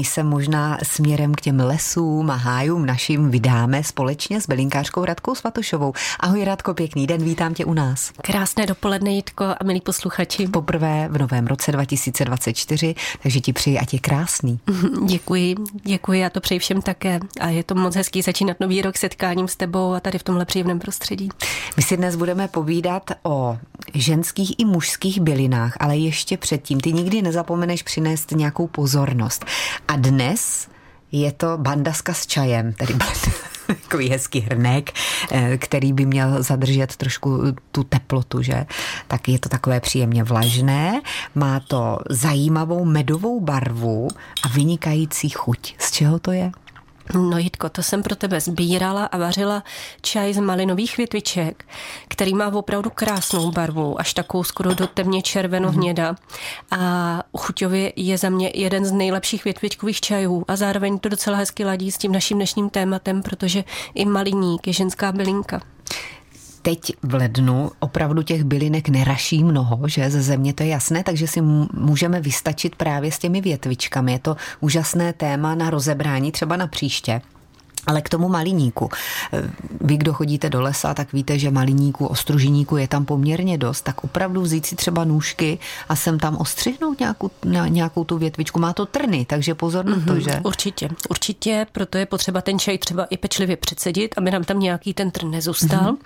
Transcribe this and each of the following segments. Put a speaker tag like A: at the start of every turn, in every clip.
A: my se možná směrem k těm lesům a hájům našim vydáme společně s bylinkářkou Radkou Svatošovou. Ahoj Radko, pěkný den, vítám tě u nás.
B: Krásné dopoledne, Jitko a milí posluchači.
A: Poprvé v novém roce 2024, takže ti přeji, ať je krásný.
B: Děkuji, děkuji, já to přeji všem také. A je to moc hezký začínat nový rok setkáním s tebou a tady v tomhle příjemném prostředí.
A: My si dnes budeme povídat o ženských i mužských bylinách, ale ještě předtím. Ty nikdy nezapomeneš přinést nějakou pozornost. A dnes je to bandaska s čajem, tedy takový hezký hrnek, eh, který by měl zadržet trošku tu teplotu, že? Tak je to takové příjemně vlažné, má to zajímavou medovou barvu a vynikající chuť. Z čeho to je?
B: No Jitko, to jsem pro tebe sbírala a vařila čaj z malinových větviček, který má opravdu krásnou barvu, až takovou skoro do temně červeno-hněda. A chuťově je za mě jeden z nejlepších větvičkových čajů a zároveň to docela hezky ladí s tím naším dnešním tématem, protože i maliník je ženská bylinka
A: teď v lednu opravdu těch bylinek neraší mnoho, že ze země to je jasné, takže si můžeme vystačit právě s těmi větvičkami. Je to úžasné téma na rozebrání třeba na příště. Ale k tomu maliníku. Vy, kdo chodíte do lesa, tak víte, že maliníku, ostružiníku je tam poměrně dost. Tak opravdu vzít si třeba nůžky a sem tam ostřihnout nějakou, nějakou tu větvičku. Má to trny, takže pozor na to, mhm, že?
B: Určitě, určitě, proto je potřeba ten čaj třeba i pečlivě předsedit, aby nám tam nějaký ten trn nezůstal. Mm-hmm.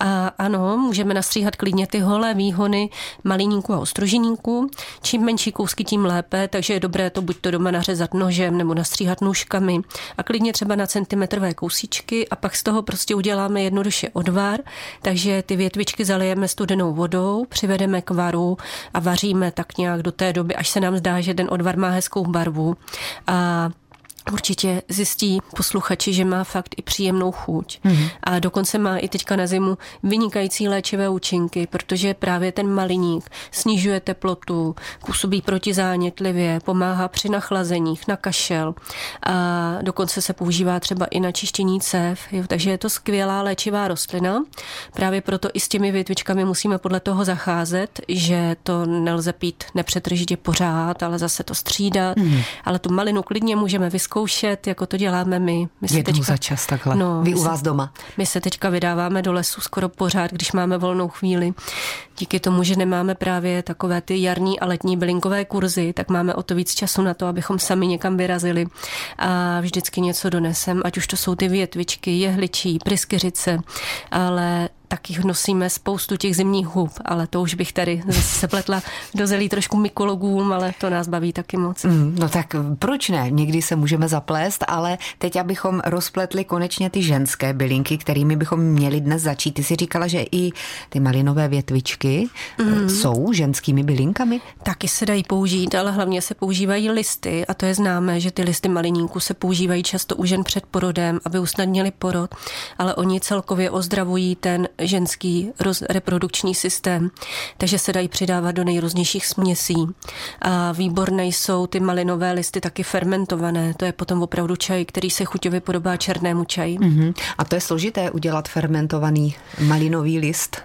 B: A ano, můžeme nastříhat klidně ty holé výhony maliníku a ostružiníku. Čím menší kousky, tím lépe, takže je dobré to buď to doma nařezat nožem nebo nastříhat nůžkami a klidně třeba na centimetr centimetrové kousíčky a pak z toho prostě uděláme jednoduše odvar, takže ty větvičky zalijeme studenou vodou, přivedeme k varu a vaříme tak nějak do té doby, až se nám zdá, že ten odvar má hezkou barvu. A určitě zjistí posluchači, že má fakt i příjemnou chuť. Mm-hmm. A dokonce má i teďka na zimu vynikající léčivé účinky, protože právě ten maliník snižuje teplotu, působí protizánětlivě, pomáhá při nachlazeních, na kašel a dokonce se používá třeba i na čištění cév. Jo, takže je to skvělá léčivá rostlina. Právě proto i s těmi větvičkami musíme podle toho zacházet, že to nelze pít nepřetržitě pořád, ale zase to střídat. Mm-hmm. Ale tu malinu klidně můžeme vyzkoušet zkoušet, jako to děláme my. my
A: se Jednou teďka, za čas takhle. No, Vy u vás se, doma.
B: My se teďka vydáváme do lesu skoro pořád, když máme volnou chvíli. Díky tomu, že nemáme právě takové ty jarní a letní bylinkové kurzy, tak máme o to víc času na to, abychom sami někam vyrazili a vždycky něco donesem, ať už to jsou ty větvičky, jehličí, pryskyřice, ale taky nosíme spoustu těch zimních hub, ale to už bych tady zase pletla do zelí trošku mykologům, ale to nás baví taky moc.
A: Mm, no tak proč ne? Někdy se můžeme zaplést, ale teď, abychom rozpletli konečně ty ženské bylinky, kterými bychom měli dnes začít. Ty si říkala, že i ty malinové větvičky mm. jsou ženskými bylinkami?
B: Taky se dají použít, ale hlavně se používají listy a to je známé, že ty listy maliníku se používají často u žen před porodem, aby usnadnili porod, ale oni celkově ozdravují ten ženský roz, reprodukční systém, takže se dají přidávat do nejrůznějších směsí. A výborné jsou ty malinové listy taky fermentované. To je potom opravdu čaj, který se chuťově podobá černému čaji.
A: Mm-hmm. A to je složité udělat fermentovaný malinový list?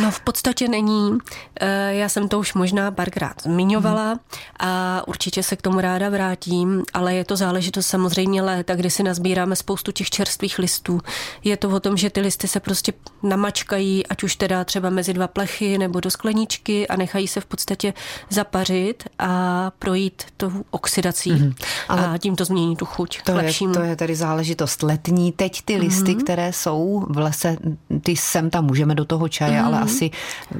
B: No v podstatě není. E, já jsem to už možná párkrát zmiňovala a určitě se k tomu ráda vrátím, ale je to záležitost samozřejmě léta, kdy si nazbíráme spoustu těch čerstvých listů. Je to o tom, že ty listy se prostě namačí mačkají, ať už teda třeba mezi dva plechy nebo do skleničky a nechají se v podstatě zapařit a projít tou oxidací mm-hmm. Ale a tím to změní tu chuť.
A: To je, to je tedy záležitost letní. Teď ty listy, mm-hmm. které jsou v lese, ty sem tam můžeme do toho čaje, mm-hmm. ale asi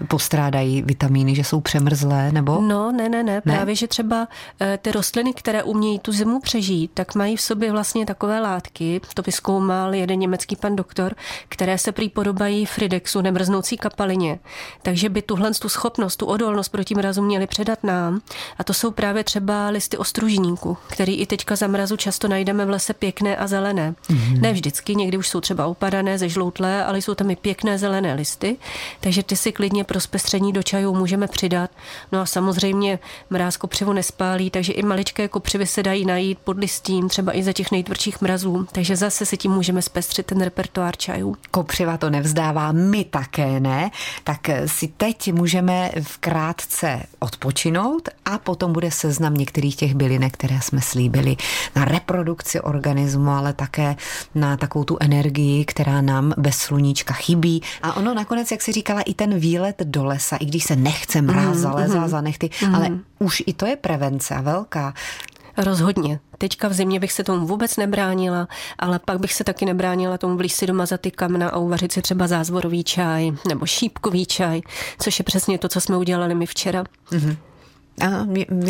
A: postrádají vitamíny, že jsou přemrzlé, nebo?
B: No, ne, ne, ne, ne? právě, že třeba eh, ty rostliny, které umějí tu zimu přežít, tak mají v sobě vlastně takové látky, to vyskoumal jeden německý pan doktor, které se prý podobají Fridexu, nemrznoucí kapalině. Takže by tuhle tu schopnost, tu odolnost proti mrazu měli předat nám. A to jsou právě třeba listy ostružníku, který i teďka za mrazu často najdeme v lese pěkné a zelené. Mm-hmm. Ne vždycky, někdy už jsou třeba upadané, zežloutlé, ale jsou tam i pěkné zelené listy. Takže ty si klidně pro zpestření do čajů můžeme přidat. No a samozřejmě mráz kopřivu nespálí, takže i maličké kopřivy se dají najít pod listím, třeba i za těch nejtvrdších mrazů. Takže zase si tím můžeme zpestřit ten repertoár čajů.
A: Kopřiva to nevzdává a my také ne, tak si teď můžeme v krátce odpočinout a potom bude seznam některých těch bylinek, které jsme slíbili na reprodukci organismu, ale také na takovou tu energii, která nám bez sluníčka chybí. A ono nakonec, jak si říkala, i ten výlet do lesa, i když se nechce mráz, mm, zalézá mm, za nechty, mm. ale už i to je prevence velká.
B: Rozhodně. Teďka v zimě bych se tomu vůbec nebránila, ale pak bych se taky nebránila tomu vlíz si doma za ty kamna a uvařit si třeba zázvorový čaj nebo šípkový čaj, což je přesně to, co jsme udělali my včera. Mm-hmm.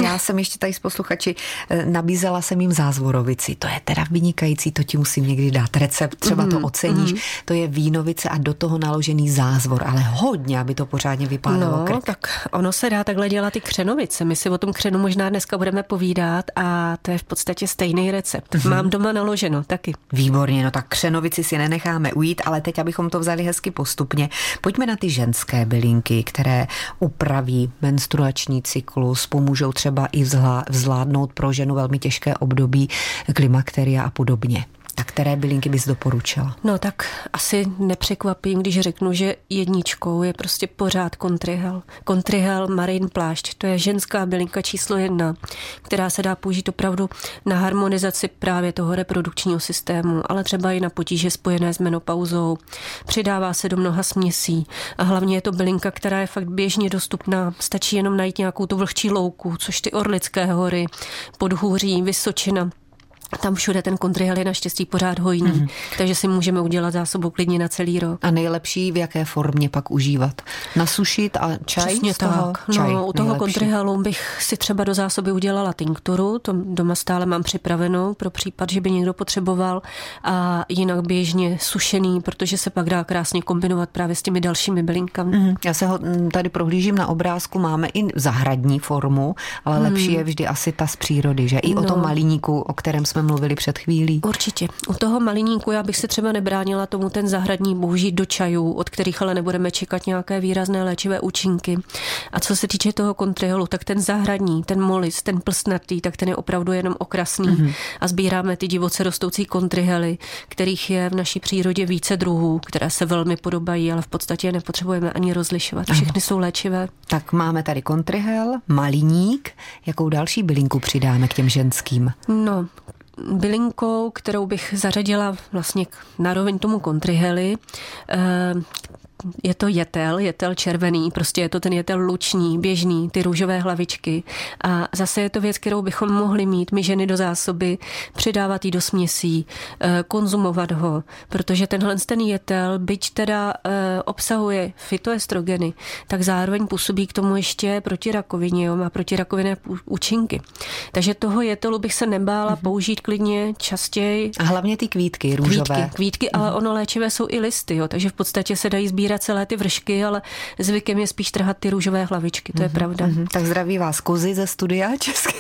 A: Já jsem ještě tady s posluchači eh, nabízela jsem jim zázvorovici. To je teda vynikající, to ti musím někdy dát recept, třeba to mhm, oceníš. Mm. To je vínovice a do toho naložený zázvor, ale hodně, aby to pořádně vypadalo.
B: No, krk. tak ono se dá takhle dělat i křenovice. My si o tom křenu možná dneska budeme povídat a to je v podstatě stejný recept. Mm. Mám doma naloženo taky.
A: Výborně, no tak křenovici si nenecháme ujít, ale teď, abychom to vzali hezky postupně, pojďme na ty ženské bylinky, které upraví menstruační cyklus, cyklus pomůžou třeba i vzládnout pro ženu velmi těžké období klimakteria a podobně. A které bylinky bys doporučila?
B: No tak asi nepřekvapím, když řeknu, že jedničkou je prostě pořád kontrihel. Kontrihel Marin plášť, to je ženská bylinka číslo jedna, která se dá použít opravdu na harmonizaci právě toho reprodukčního systému, ale třeba i na potíže spojené s menopauzou. Přidává se do mnoha směsí a hlavně je to bylinka, která je fakt běžně dostupná. Stačí jenom najít nějakou tu vlhčí louku, což ty Orlické hory, Podhůří, Vysočina, tam všude ten kontrihel je naštěstí pořád hojný, mm-hmm. takže si můžeme udělat zásobu klidně na celý rok.
A: A nejlepší v jaké formě pak užívat? Nasušit a čaj
B: Přesně
A: z toho?
B: tak. Čaj no, u toho kontrihelu bych si třeba do zásoby udělala tinkturu, to doma stále mám připravenou pro případ, že by někdo potřeboval a jinak běžně sušený, protože se pak dá krásně kombinovat právě s těmi dalšími bylinkami. Mm-hmm.
A: Já se ho mm, tady prohlížím na obrázku, máme i zahradní formu, ale mm. lepší je vždy asi ta z přírody, že i no. o tom malíníku, o kterém jsme jsme mluvili před chvílí.
B: Určitě. U toho maliníku já bych se třeba nebránila tomu ten zahradní boužít do čajů, od kterých ale nebudeme čekat nějaké výrazné léčivé účinky. A co se týče toho kontriholu, tak ten zahradní, ten molis, ten plstnatý, tak ten je opravdu jenom okrasný. Mm-hmm. A sbíráme ty divoce rostoucí kontrihely, kterých je v naší přírodě více druhů, které se velmi podobají, ale v podstatě nepotřebujeme ani rozlišovat. Všechny Aha. jsou léčivé.
A: Tak máme tady kontrihel, maliník. Jakou další bylinku přidáme k těm ženským?
B: No, bylinkou, kterou bych zařadila vlastně na roveň tomu kontrihely, eh, je to jetel, jetel červený, prostě je to ten jetel luční, běžný, ty růžové hlavičky. A zase je to věc, kterou bychom mohli mít my ženy do zásoby, přidávat ji do směsí, eh, konzumovat ho, protože tenhle ten jetel, byť teda eh, obsahuje fitoestrogeny, tak zároveň působí k tomu ještě proti rakovině, jo, má protirakovinné účinky. Takže toho jetelu bych se nebála mm-hmm. použít klidně častěji.
A: A hlavně ty kvítky růžové.
B: Kvítky, kvítky mm-hmm. ale mhm. ono léčivé jsou i listy, jo, takže v podstatě se dají sbírat sbírat celé ty vršky, ale zvykem je spíš trhat ty růžové hlavičky, to mm-hmm, je mhm, pravda. Mm-hmm.
A: Tak zdraví vás kozy ze studia České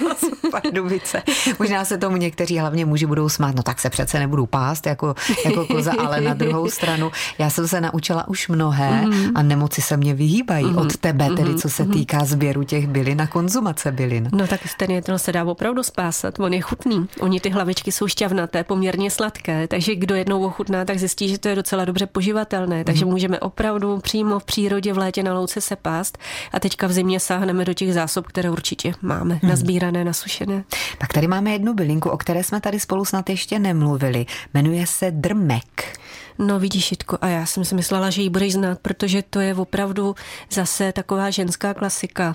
A: Pardubice. Možná se tomu někteří hlavně muži budou smát, no tak se přece nebudu pást jako, jako koza, ale na druhou stranu já jsem se naučila už mnohé mm-hmm. a nemoci se mě vyhýbají mm-hmm. od tebe, tedy co se mhm. týká sběru těch bylin a konzumace bylin.
B: No tak ten jedno se dá opravdu spásat, on je chutný. Oni ty hlavičky jsou šťavnaté, poměrně sladké, takže kdo jednou ochutná, tak zjistí, že to je docela dobře poživatelné, takže mm-hmm můžeme opravdu přímo v přírodě v létě na louce se pást a teďka v zimě sáhneme do těch zásob, které určitě máme, hmm. nazbírané, nasušené.
A: Tak tady máme jednu bylinku, o které jsme tady spolu snad ještě nemluvili. Jmenuje se drmek.
B: No vidíš, Jitko, a já jsem si myslela, že ji budeš znát, protože to je opravdu zase taková ženská klasika.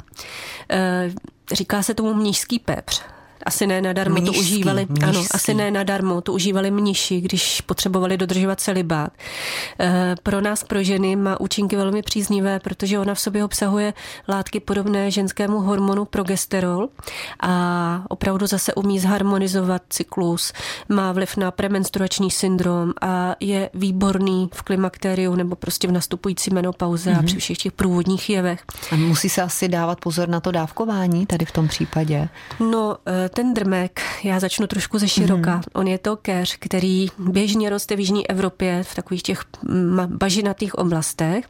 B: E, říká se tomu mnížský pepř. Asi ne nadarmo mnižský, to užívali. Mnižský. Ano, asi ne nadarmo to užívali mniši, když potřebovali dodržovat celibát. E, pro nás, pro ženy, má účinky velmi příznivé, protože ona v sobě obsahuje látky podobné ženskému hormonu progesterol a opravdu zase umí zharmonizovat cyklus, má vliv na premenstruační syndrom a je výborný v klimakteriu nebo prostě v nastupující menopauze mm-hmm. a mhm. při všech těch průvodních jevech.
A: A musí se asi dávat pozor na to dávkování tady v tom případě?
B: No, e, ten drmek, já začnu trošku ze široka. Mm. On je to keř, který běžně roste v Jižní Evropě v takových těch bažinatých oblastech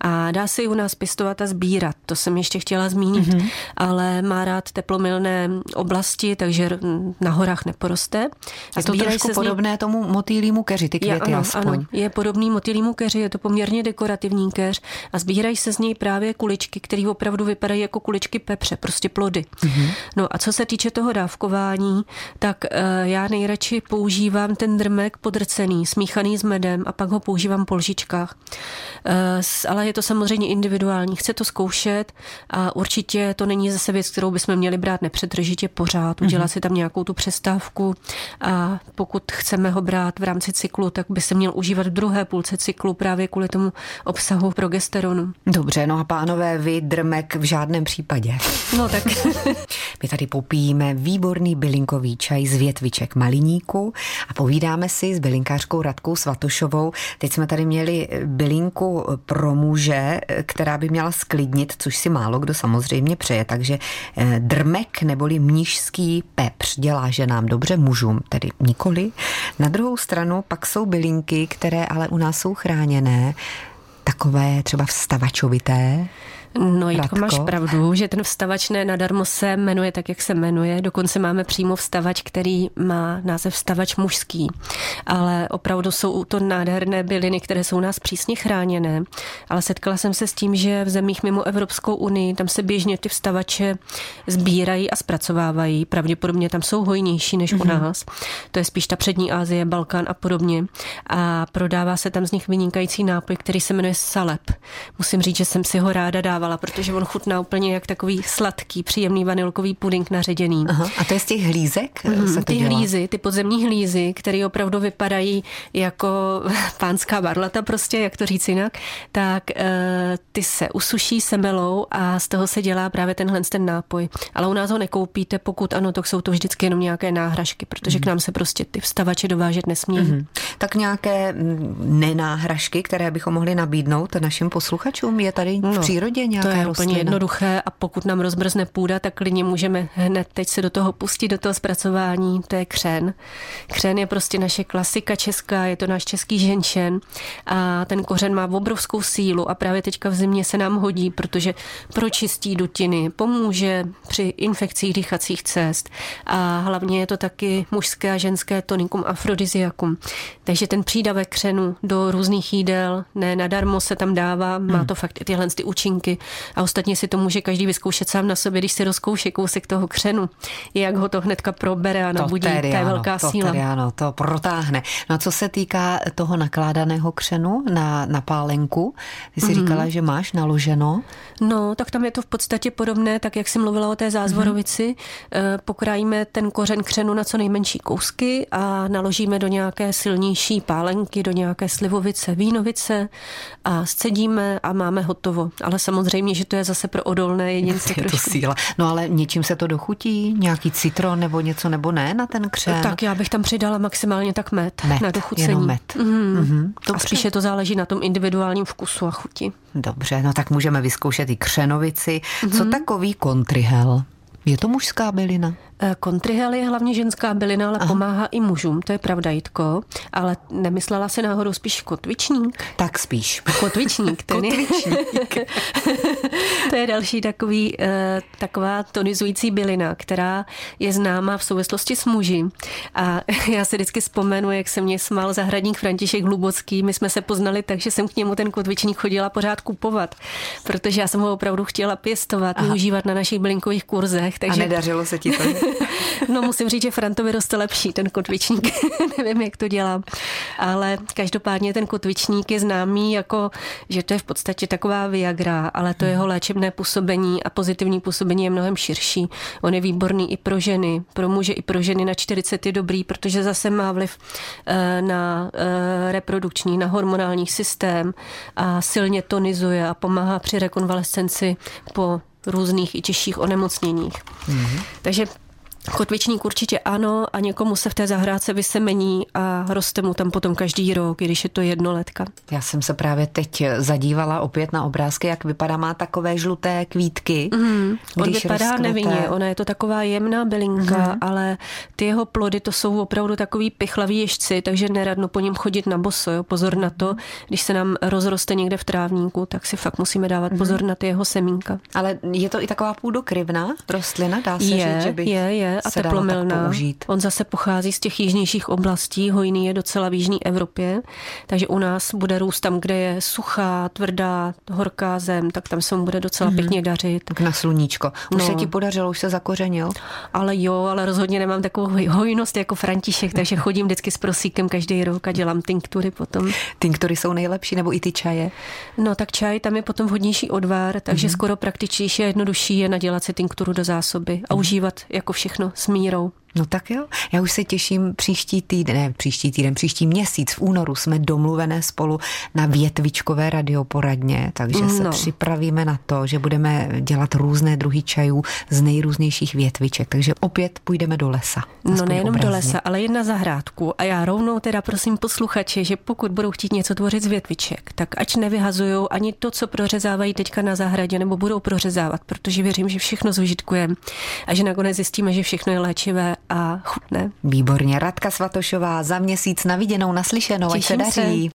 B: a dá se ji u nás pěstovat a sbírat. To jsem ještě chtěla zmínit, mm. ale má rád teplomilné oblasti, takže na horách neporoste.
A: A je to trošku se podobné něj... tomu motýlímu keři, ty květy
B: je, ano,
A: aspoň.
B: Ano, je podobný motýlímu keři, je to poměrně dekorativní keř a sbírají se z něj právě kuličky, které opravdu vypadají jako kuličky pepře, prostě plody. Mm-hmm. No a co se týče toho dávkování, tak uh, já nejradši používám ten drmek podrcený, smíchaný s medem a pak ho používám po lžičkách. Uh, ale je to samozřejmě individuální. Chce to zkoušet a určitě to není zase věc, kterou bychom měli brát nepřetržitě pořád, udělat mm-hmm. si tam nějakou tu přestávku a pokud chceme ho brát v rámci cyklu, tak by se měl užívat v druhé půlce cyklu právě kvůli tomu obsahu progesteronu.
A: Dobře, no a pánové, vy drmek v žádném případě.
B: No tak.
A: My tady popíjíme výborný bylinkový čaj z větviček maliníku a povídáme si s bylinkářkou Radkou Svatošovou. Teď jsme tady měli bylinku pro muže, která by měla sklidnit, což si málo kdo samozřejmě přeje, takže eh, drmek neboli mnižský pepř dělá ženám dobře, mužům tedy nikoli. Na druhou stranu pak jsou bylinky, které ale u nás jsou chráněné, takové třeba vstavačovité,
B: No, Jitko, máš pravdu, že ten vstavač ne nadarmo se jmenuje tak, jak se jmenuje. Dokonce máme přímo vstavač, který má název vstavač mužský. Ale opravdu jsou to nádherné byliny, které jsou u nás přísně chráněné. Ale setkala jsem se s tím, že v zemích mimo Evropskou unii tam se běžně ty vstavače sbírají a zpracovávají. Pravděpodobně tam jsou hojnější než mm-hmm. u mhm. nás. To je spíš ta přední Asie, Balkán a podobně. A prodává se tam z nich vynikající nápoj, který se jmenuje Salep. Musím říct, že jsem si ho ráda dávala protože on chutná úplně jak takový sladký, příjemný vanilkový puding naředěný.
A: Aha, a to je z těch hlízek?
B: Mm, se ty dělá? hlízy, ty podzemní hlízy, které opravdu vypadají jako pánská barlata prostě, jak to říct jinak, tak e, ty se usuší, semelou a z toho se dělá právě tenhle ten nápoj. Ale u nás ho nekoupíte, pokud ano, tak jsou to vždycky jenom nějaké náhražky, protože mm. k nám se prostě ty vstavače dovážet nesmí. Mm.
A: Tak nějaké nenáhražky, které bychom mohli nabídnout našim posluchačům, je tady v no, přírodě nějaká
B: To je
A: rostlina.
B: úplně jednoduché a pokud nám rozmrzne půda, tak klidně můžeme hned teď se do toho pustit, do toho zpracování. To je křen. Křen je prostě naše klasika česká, je to náš český ženšen a ten kořen má obrovskou sílu a právě teďka v zimě se nám hodí, protože pročistí dutiny, pomůže při infekcích dýchacích cest a hlavně je to taky mužské a ženské tonikum afrodiziakum. Takže ten přídavek křenu do různých jídel, ne nadarmo se tam dává, má hmm. to fakt i tyhle ty účinky a ostatně si to může každý vyzkoušet sám na sobě, když si rozkouše kousek toho křenu, jak ho to hnedka probere a nabudí, to, je velká
A: to
B: síla.
A: Tedy, ano, to protáhne. No a co se týká toho nakládaného křenu na, na pálenku, ty jsi mm-hmm. říkala, že máš naloženo.
B: No, tak tam je to v podstatě podobné, tak jak jsi mluvila o té zázvorovici. Mm-hmm. Pokrájíme ten kořen křenu na co nejmenší kousky a naložíme do nějaké silnější pálenky, do nějaké slivovice, vínovice a scedíme a máme hotovo. Ale samozřejmě, že to je zase pro odolné jedince.
A: Je to síla. No ale něčím se to dochutí? Nějaký citron nebo něco, nebo ne na ten křen?
B: Tak já bych tam přidala maximálně tak med, med na dochucení.
A: Jenom med. Mm. Mm-hmm.
B: A spíše to záleží na tom individuálním vkusu a chuti.
A: Dobře, no tak můžeme vyzkoušet i křenovici. Mm-hmm. Co mhm. takový kontrihel? Je to mužská bylina?
B: Kontrihel je hlavně ženská bylina, ale Aha. pomáhá i mužům, to je pravda, Jitko. Ale nemyslela si náhodou spíš kotvičník?
A: Tak spíš.
B: Kotvičník, ten
A: kotvičník.
B: je. to je další takový, eh, taková tonizující bylina, která je známá v souvislosti s muži. A já si vždycky vzpomenu, jak se mě smál zahradník František Hlubocký. My jsme se poznali tak, že jsem k němu ten kotvičník chodila pořád kupovat, protože já jsem ho opravdu chtěla pěstovat, Aha. využívat na našich bylinkových kurzech.
A: Takže... A nedařilo se ti to?
B: no musím říct, že Frantovi roste lepší ten kotvičník. Nevím, jak to dělám. Ale každopádně ten kotvičník je známý jako, že to je v podstatě taková Viagra, ale to jeho léčebné působení a pozitivní působení je mnohem širší. On je výborný i pro ženy, pro muže i pro ženy na 40 je dobrý, protože zase má vliv eh, na eh, reprodukční, na hormonální systém a silně tonizuje a pomáhá při rekonvalescenci po různých i těžších onemocněních. Mm-hmm. Takže Kotvičník určitě ano a někomu se v té zahrádce vysemení a roste mu tam potom každý rok, když je to jednoletka.
A: Já jsem se právě teď zadívala opět na obrázky, jak vypadá, má takové žluté kvítky.
B: Mm, on vypadá rozkvete. nevinně, ona je to taková jemná bylinka, mm. ale ty jeho plody to jsou opravdu takový pichlavý ježci, takže neradno po něm chodit na boso. Jo? Pozor na to, když se nám rozroste někde v trávníku, tak si fakt musíme dávat pozor mm. na ty jeho semínka.
A: Ale je to i taková půdokryvná rostlina, dá se
B: je,
A: říct, že by
B: je, je a teplomilná. On zase pochází z těch jižnějších oblastí, hojný je docela v jižní Evropě, takže u nás bude růst tam, kde je suchá, tvrdá, horká zem, tak tam se mu bude docela mm-hmm. pěkně dařit.
A: Tak na sluníčko. Už no. se ti podařilo, už se zakořenil?
B: Ale jo, ale rozhodně nemám takovou hojnost jako František, takže chodím vždycky s prosíkem každý rok a dělám tinktury potom.
A: Tinktury jsou nejlepší, nebo i ty čaje?
B: No tak čaj, tam je potom vhodnější odvar, takže mm-hmm. skoro praktičtější a jednodušší je nadělat si tinkturu do zásoby a mm-hmm. užívat jako všechno s mírou.
A: No tak jo, já už se těším příští týden, ne příští týden, příští měsíc v únoru jsme domluvené spolu na větvičkové radioporadně, takže se no. připravíme na to, že budeme dělat různé druhy čajů z nejrůznějších větviček, takže opět půjdeme do lesa.
B: No nejenom obrazně. do lesa, ale jen na zahrádku a já rovnou teda prosím posluchače, že pokud budou chtít něco tvořit z větviček, tak ať nevyhazují ani to, co prořezávají teďka na zahradě, nebo budou prořezávat, protože věřím, že všechno zužitkujeme a že nakonec zjistíme, že všechno je léčivé a chutné.
A: Výborně. Radka Svatošová za měsíc na viděnou, naslyšenou, ať se daří. Se.